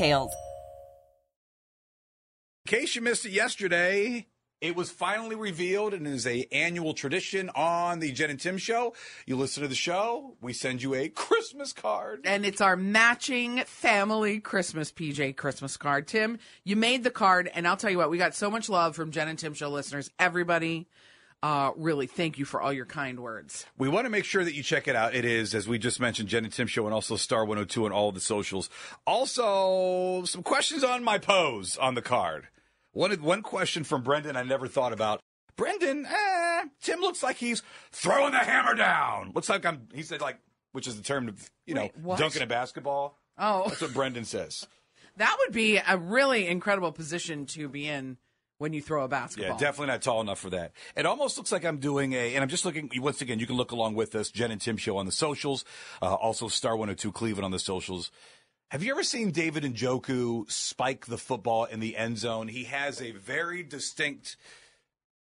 details. In case you missed it yesterday, it was finally revealed and is a annual tradition on the Jen and Tim show. You listen to the show, we send you a Christmas card. And it's our matching family Christmas PJ Christmas card. Tim, you made the card, and I'll tell you what, we got so much love from Jen and Tim show listeners. Everybody uh, really thank you for all your kind words. We want to make sure that you check it out. It is, as we just mentioned, Jen and Tim Show and also Star 102 and all the socials. Also, some questions on my pose on the card. One, one question from Brendan I never thought about. Brendan, eh, Tim looks like he's throwing the hammer down. Looks like I'm, he said, like, which is the term of, you know, Wait, dunking a basketball. Oh. That's what Brendan says. That would be a really incredible position to be in when you throw a basketball. Yeah, definitely not tall enough for that. It almost looks like I'm doing a, and I'm just looking, once again, you can look along with us, Jen and Tim Show on the socials, uh, also Star 102 Cleveland on the socials. Have you ever seen David Njoku spike the football in the end zone? He has a very distinct,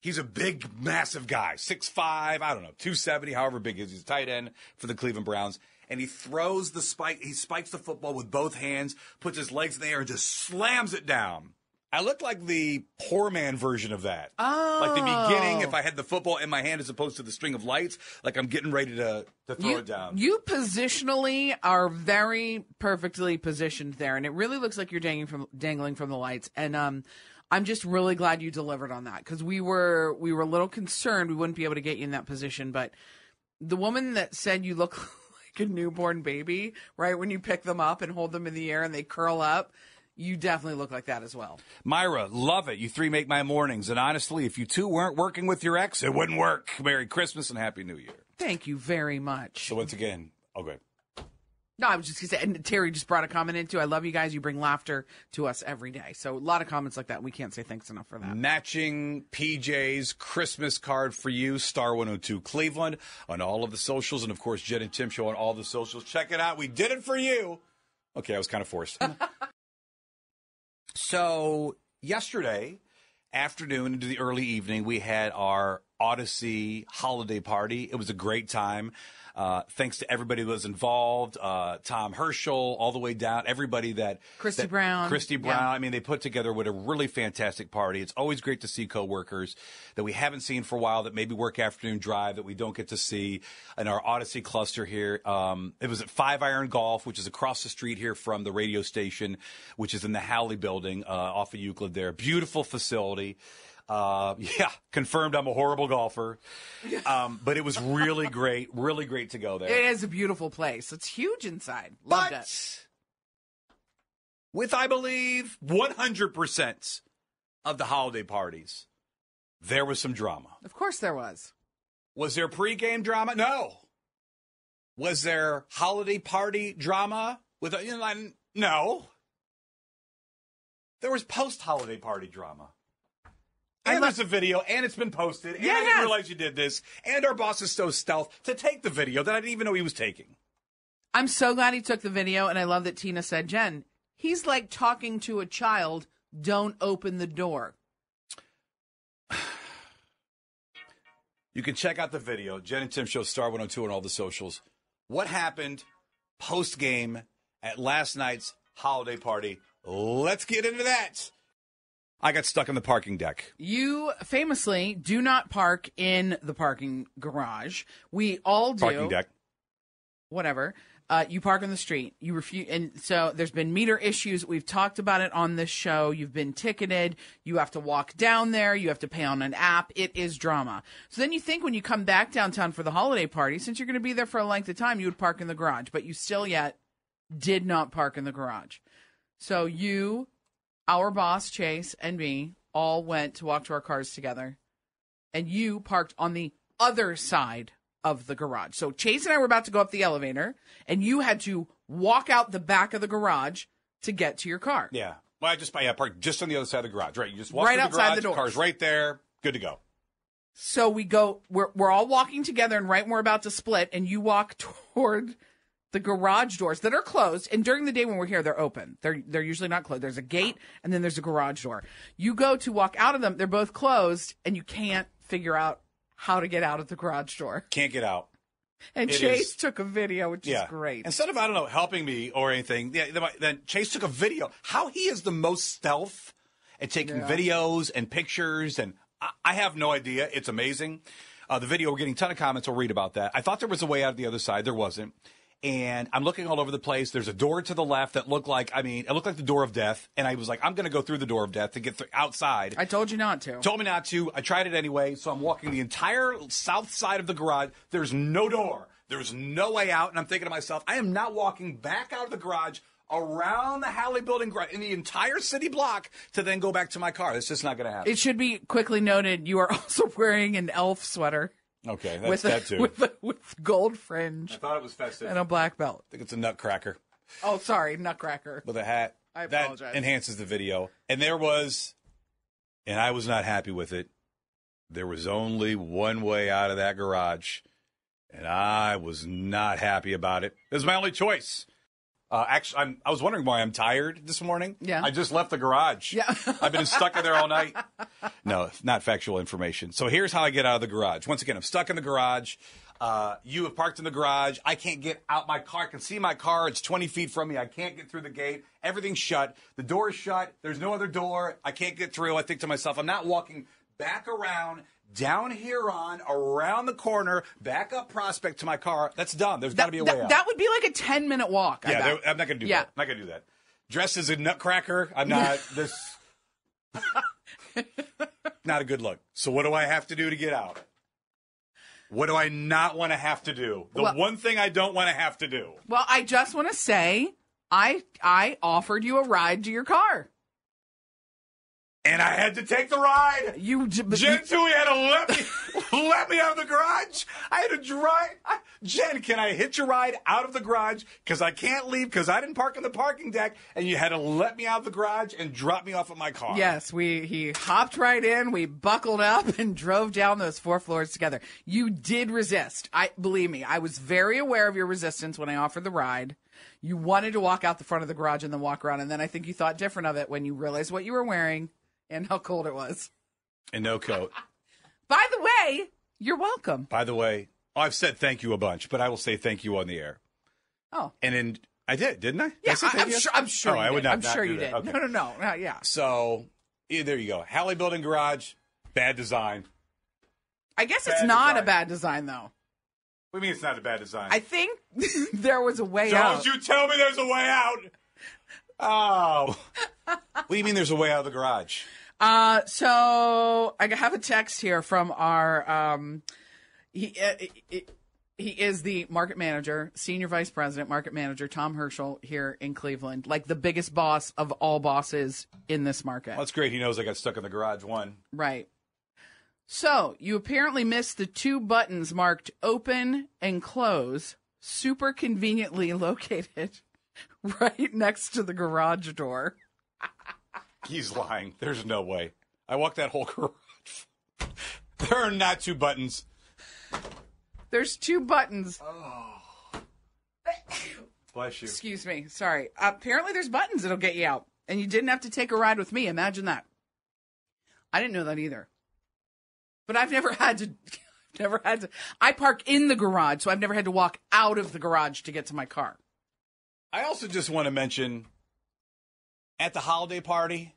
he's a big, massive guy, 6'5, I don't know, 270, however big he is. He's a tight end for the Cleveland Browns. And he throws the spike, he spikes the football with both hands, puts his legs in the air, and just slams it down. I look like the poor man version of that. Oh. Like the beginning, if I had the football in my hand as opposed to the string of lights, like I'm getting ready to, to throw you, it down. You positionally are very perfectly positioned there, and it really looks like you're dangling from dangling from the lights. And um, I'm just really glad you delivered on that because we were we were a little concerned we wouldn't be able to get you in that position. But the woman that said you look like a newborn baby, right when you pick them up and hold them in the air and they curl up you definitely look like that as well. Myra, love it. You three make my mornings. And honestly, if you two weren't working with your ex, it wouldn't work. Merry Christmas and Happy New Year. Thank you very much. So once again, okay. No, I was just gonna say, and Terry just brought a comment into. I love you guys. You bring laughter to us every day. So a lot of comments like that. We can't say thanks enough for that. Matching PJ's Christmas card for you, Star 102 Cleveland on all of the socials, and of course Jen and Tim show on all the socials. Check it out. We did it for you. Okay, I was kind of forced. So yesterday afternoon into the early evening, we had our Audacy holiday party. It was a great time. Uh, thanks to everybody that was involved, uh, Tom Herschel, all the way down, everybody that Christy that, Brown, Christy Brown. Yeah. I mean, they put together what a really fantastic party. It's always great to see coworkers that we haven't seen for a while that maybe work afternoon drive that we don't get to see in our Audacy cluster here. Um, it was at Five Iron Golf, which is across the street here from the radio station, which is in the Halle building uh, off of Euclid. There, beautiful facility. Uh, yeah, confirmed I'm a horrible golfer. Um, but it was really great, really great to go there. It is a beautiful place. It's huge inside. Loved but it. with, I believe, 100% of the holiday parties, there was some drama. Of course there was. Was there pregame drama? No. Was there holiday party drama? With you know, no. There was post holiday party drama. And there's a video, and it's been posted, and Yeah, I didn't has. realize you did this. And our boss is so stealth to take the video that I didn't even know he was taking. I'm so glad he took the video, and I love that Tina said, Jen, he's like talking to a child. Don't open the door. You can check out the video, Jen and Tim Show, Star 102 on all the socials. What happened post game at last night's holiday party? Let's get into that. I got stuck on the parking deck. You famously do not park in the parking garage. We all do. Parking deck. Whatever. Uh, you park on the street. You refuse, and so there's been meter issues. We've talked about it on this show. You've been ticketed. You have to walk down there. You have to pay on an app. It is drama. So then you think when you come back downtown for the holiday party, since you're going to be there for a length of time, you would park in the garage, but you still yet did not park in the garage. So you, our boss Chase, and me all went to walk to our cars together, and you parked on the other side of the garage. So Chase and I were about to go up the elevator, and you had to walk out the back of the garage to get to your car. Yeah. Well, I just yeah, parked just on the other side of the garage. Right. You just walk Right through the outside garage, the door. car's right there, good to go. So we go, we're, we're all walking together, and right when we're about to split, and you walk toward the garage doors that are closed. And during the day when we're here, they're open. They're they're usually not closed. There's a gate, and then there's a garage door. You go to walk out of them, they're both closed, and you can't figure out how to get out of the garage door. Can't get out. And It Chase is- took a video, which Yeah. is great. Instead of I don't know helping me or anything, yeah, then- Chase took a video. How he is the most stealth at taking Yeah. videos and pictures, and I, I have no idea. It's amazing. Uh, the video, we're getting a ton of comments. We'll read about that. I thought there was a way out of the other side. There wasn't. And I'm looking all over the place. There's a door to the left that looked like, I mean, it looked like the door of death. And I was like, I'm going to go through the door of death to get th- outside. I told you not to. Told me not to. I tried it anyway. So I'm walking the entire south side of the garage. There's no door. There's no way out. And I'm thinking to myself, I am not walking back out of the garage around the Halle building garage in the entire city block to then go back to my car. It's just not going to happen. It should be quickly noted you are also wearing an elf sweater okay, that's with a, that too. with a, with gold I fringe thought it was festive. and a black belt. I think it's a nutcracker Oh, sorry, Nutcracker. with a hat. I that apologize. enhances the video. And there was, and I was not happy with it. There was only one way out of that garage, and I was not happy about it. It was my only choice. Uh, actually, I'm, I was wondering why I'm tired this morning. Yeah. I just left the garage. Yeah. I've been stuck in there all night. No, not factual information. So here's how I get out of the garage. Once again, I'm stuck in the garage. Uh, you have parked in the garage. I can't get out my car. I can see my car. It's 20 feet from me. I can't get through the gate. Everything's shut. The door is shut. There's no other door. I can't get through. I think to myself, I'm not walking back around, down here on, around the corner, back up Prospect to my car. That's done. There's got to be a way that, out. that would be like a 10 minute walk. Yeah, there- I'm not going to do Yeah. that. I'm not going to do that. Dressed as a nutcracker, I'm not this. not a good look. So what do I have to do to get out? What do I not want to have to do? The Well- one thing I don't want to have to do. Well, I just want to say I I offered you a ride to your car. And I had to take the ride. You, j- Jen Tui had to let me let me out of the garage. I had to drive. I, Jen, can I hitch a ride out of the garage? Because I can't leave because I didn't park on the parking deck, and you had to let me out of the garage and drop me off at my car. Yes, we he hopped right in, we buckled up and drove down those four floors together. You did resist. I believe me, I was very aware of your resistance when I offered the ride. You wanted to walk out the front of the garage and then walk around, and then I think you thought different of it when you realized what you were wearing and how cold it was. and no coat. By the way, you're welcome. By the way, I've said thank you a bunch, but I will say thank you on the air. Oh. And in I did, didn't I? Yeah, I am sure. I'm sure. Oh, you I would did. not- I'm not sure you that. did. Okay. No, no, no, no. Yeah. So yeah, there you go. Halle Building Garage, bad design. I guess it's not design. a bad design though. What do you mean it's not a bad design? I think there was a way out. Don't you tell me there's a way out. Oh. what do you mean there's a way out of the garage? Uh, so I have a text here from our um, he uh, he- he is the market manager, senior vice president, market manager Tom Herschel here in Cleveland, like the biggest boss of all bosses in this market. Well, that's great. He knows I got stuck in the garage one. Right. So you apparently missed the two buttons marked open and close, super conveniently located right next to the garage door. He's lying. There's no way. I walked that whole garage. there are not two buttons. There's two buttons. Oh. Bless you. Excuse me. Sorry. apparently, there's buttons that'll get you out, and you didn't have to take a ride with me. Imagine that. I didn't know that either. But I've never had to. I've never had to. I park in the garage, so I've never had to walk out of the garage to get to my car. I also just want to mention at the holiday party,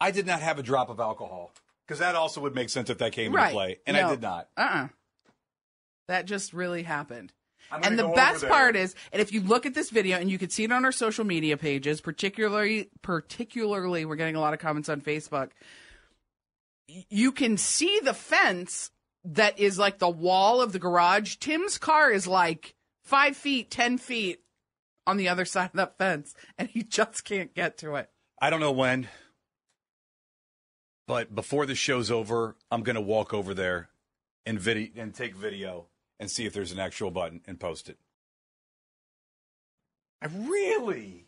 I did not have a drop of alcohol because that also would make sense if that came right. into play, and No. I did not. Uh. uh That just really happened. And the best part is, and if you look at this video, and you can see it on our social media pages, particularly, particularly, we're getting a lot of comments on Facebook. You can see the fence that is like the wall of the garage. Tim's car is like five feet, ten feet on the other side of that fence, and he just can't get to it. I don't know when, but before the show's over, I'm going to walk over there and video and take video and see if there's an actual button and post it. I really,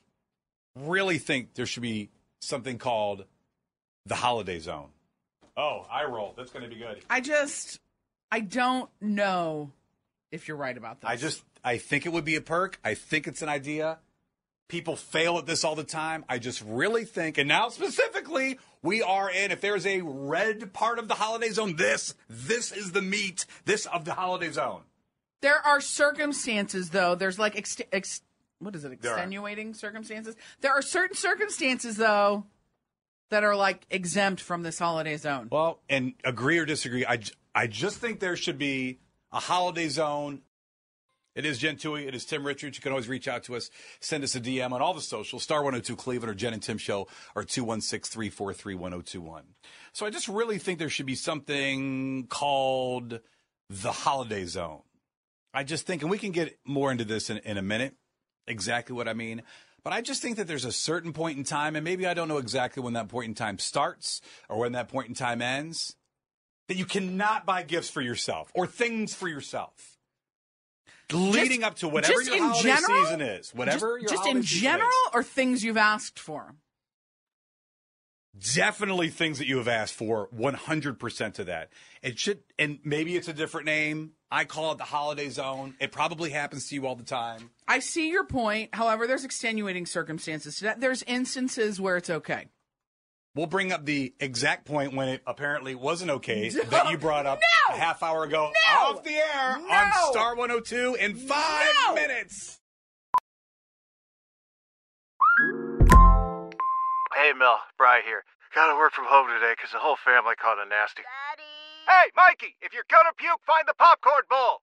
really think there should be something called the holiday zone. Oh, I roll. That's going to be good. I just, I don't know if you're right about this. I just, I think it would be a perk. I think it's an idea. People fail at this all the time. I just really think, and now specifically, we are in, if there's a red part of the holiday zone, this, this is the meat, this of the holiday zone. There are circumstances, though. There's like ex- ex- what is it? There. Extenuating circumstances. There are certain circumstances, though, that are like exempt from this holiday zone. Well, and agree or disagree, I, j- I just think there should be a holiday zone. It is Jen Tui. It is Tim Richards. You can always reach out to us. Send us a DM on all the socials, Star 102 Cleveland or Jen and Tim Show or 216 343 1021. So I just really think there should be something called the holiday zone. I just think, and we can get more into this in, in a minute, exactly what I mean. But I just think that there's a certain point in time, and maybe I don't know exactly when that point in time starts or when that point in time ends, that you cannot buy gifts for yourself or things for yourself. Leading up to whatever just your holiday general? season is, whatever just, your just in general, is. or things you've asked for. definitely things that you have asked for 100% of that it should and maybe it's a different name i call it the holiday zone it probably happens to you all the time I see your point. However, there's extenuating circumstances to that. There's instances where it's okay. We'll bring up the exact point when it apparently wasn't okay that you brought up No! a half hour ago No! off the air on star 102 in five No! minutes Hey, Mel, Bry here. Gotta work from home today 'cause the whole family caught a nasty. Daddy! Hey, Mikey, if you're gonna puke, find the popcorn bowl!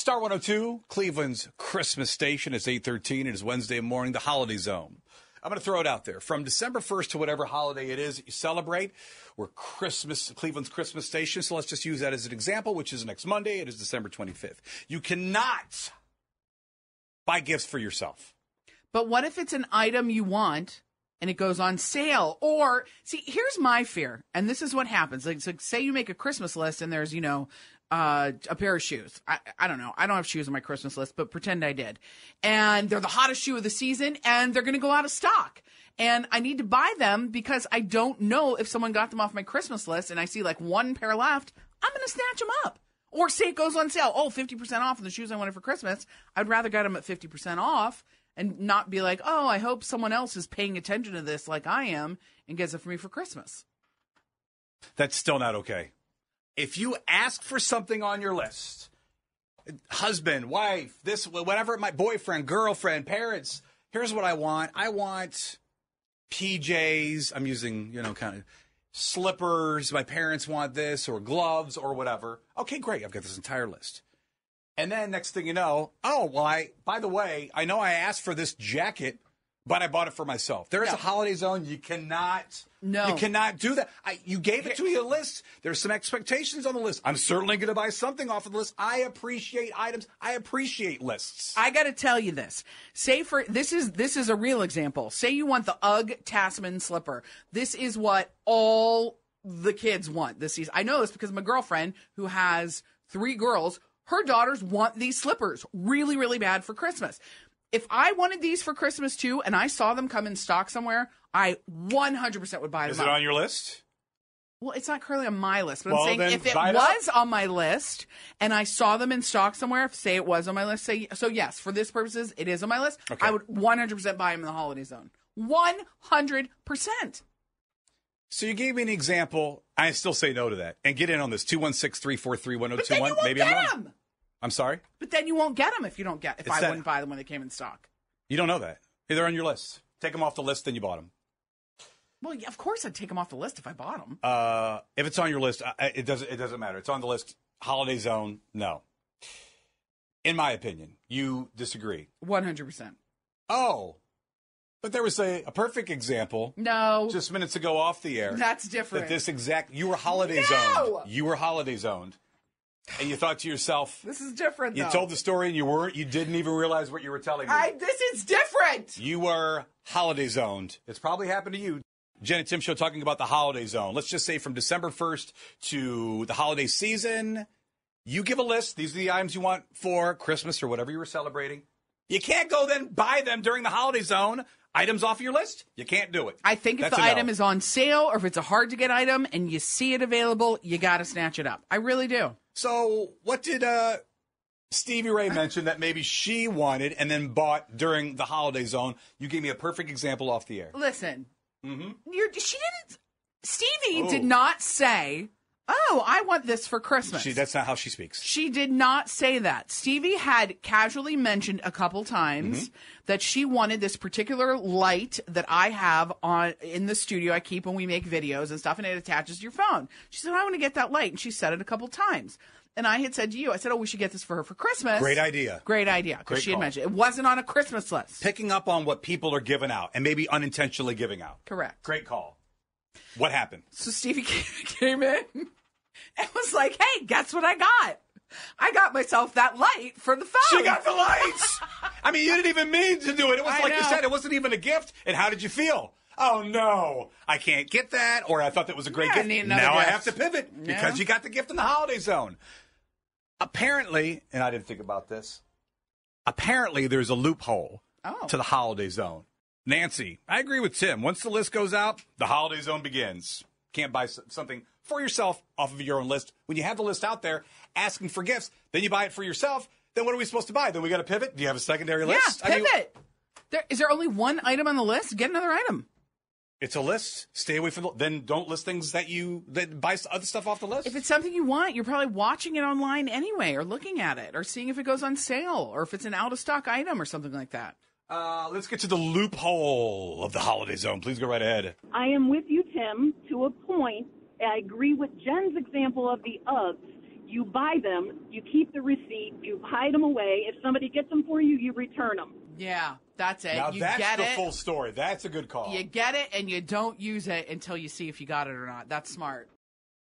Star 102, Cleveland's Christmas station. It's 813. It is Wednesday morning, the holiday zone. I'm going to throw it out there. From December 1st to whatever holiday it is that you celebrate, we're Christmas, Cleveland's Christmas station. So let's just use that as an example, which is next Monday. It is December 25th. You cannot buy gifts for yourself. But what if it's an item you want and it goes on sale? Or see, here's my fear, and this is what happens. Like, so say you make a Christmas list and there's, you know, uh, a pair of shoes. I, I don't know. I don't have shoes on my Christmas list, but pretend I did. And they're the hottest shoe of the season and they're going to go out of stock. And I need to buy them because I don't know if someone got them off my Christmas list and I see like one pair left, I'm going to snatch them up. Or say it goes on sale. Oh, 50% off on the shoes I wanted for Christmas. I'd rather get them at 50% off and not be like, oh, I hope someone else is paying attention to this like I am and gets it for me for Christmas. That's still not okay. If you ask for something on your list, husband, wife, this, whatever, my boyfriend, girlfriend, parents, here's what I want. I want PJs. I'm using, you know, kind of slippers. My parents want this, or gloves, or whatever. Okay, great. I've got this entire list. And then next thing you know, oh, well, I, by the way, I know I asked for this jacket, but I bought it for myself. There is No. a holiday zone. You cannot, No. you cannot do that. I, you gave it to me a list. There's some expectations on the list. I'm certainly going to buy something off of the list. I appreciate items. I appreciate lists. I got to tell you this. Say for this is this is a real example. Say you want the UGG Tasman slipper. This is what all the kids want this season. I know this because my girlfriend who has three girls, her daughters want these slippers really really bad for Christmas. If I wanted these for Christmas too and I saw them come in stock somewhere, I 100% would buy them. Is it up. on your list? Well, it's not currently on my list, but Well, I'm saying if it it up. was on my list and I saw them in stock somewhere, if say it was on my list, say so yes, for this purposes, it is on my list. Okay. I would 100% buy them in the holiday zone. 100%. So you gave me an example. I still say no to that. And get in on this 216 343 But then you 1021. Maybe I'm wrong. them. I'm sorry. But then you won't get them if you don't get if It's I that- wouldn't buy them when they came in stock. You don't know that. Hey, They're on your list. Take them off the list, then you bought them. Well, yeah, of course I'd take them off the list if I bought them. Uh, if it's on your list, I- I- it doesn't. It doesn't matter. It's on the list. Holiday zone. No. In my opinion, you disagree. 100%. Oh, but there was a, a perfect example No. just minutes ago off the air. That's different. That this exact you were holiday No! zoned. You were holiday zoned, and you thought to yourself, this is different you though. told the story and you weren't. You didn't even realize what you were telling me. I this is different. You were holiday zoned. It's probably happened to you. Jen and Tim show talking about the holiday zone. Let's just say from December 1st to the holiday season, you give a list. These are the items you want for Christmas or whatever you were celebrating. You can't go then buy them during the holiday zone. Items off your list. You can't do it. I think if That's the a no. item is on sale or if it's a hard to get item and you see it available, you got to snatch it up. I really do. So, what did uh, Stevie Ray mention that maybe she wanted and then bought during the holiday zone? You gave me a perfect example off the air. Listen, Mm-hmm. you're, she didn't. Stevie Oh. did not say, "Oh, I want this for Christmas." She, that's not how she speaks. She did not say that. Stevie had casually mentioned a couple times Mm-hmm. that she wanted this particular light that I have on in the studio I keep when we make videos and stuff, and it attaches to your phone. She said, "I want to get that light," and she said it a couple times. And I had said to you, I said, "Oh, we should get this for her for Christmas." Great idea. Great idea, because she had call. mentioned it wasn't on a Christmas list. Picking up on what people are giving out and maybe unintentionally giving out. Correct. Great call. What happened? So Stevie came in and was like, "Hey, guess what I got? I got myself that light for the phone." She got the lights. I mean, you didn't even mean to do it. It was I like you know. said, it wasn't even a gift. And how did you feel? Oh no, I can't get that. Or I thought that was a great Yeah, I gift. another now I have to pivot Yeah. because you got the gift in the holiday zone. Apparently, and I didn't think about this. Apparently, there's a loophole Oh. to the holiday zone. Nancy, I agree with Tim. Once the list goes out, the holiday zone begins. Can't buy something for yourself off of your own list. When you have the list out there asking for gifts, then you buy it for yourself. Then what are we supposed to buy? Then we got to pivot. Do you have a secondary Yeah, list? I mean, pivot. there, is there only one item on the list? Get another item. it's a list. Stay away from the. Then don't list things that you that buy other stuff off the list. If it's something you want, you're probably watching it online anyway, or looking at it, or seeing if it goes on sale, or if it's an out of stock item, or something like that. uh, let's get to the loophole of the holiday zone. Please go right ahead. I am with you, Tim, to a point. I agree with Jen's example of the Uggs. You buy them, you keep the receipt, you hide them away. If somebody gets them for you, you return them. Yeah, that's it. Now you that's get the it. full story. That's a good call. You get it, and you don't use it until you see if you got it or not. That's smart.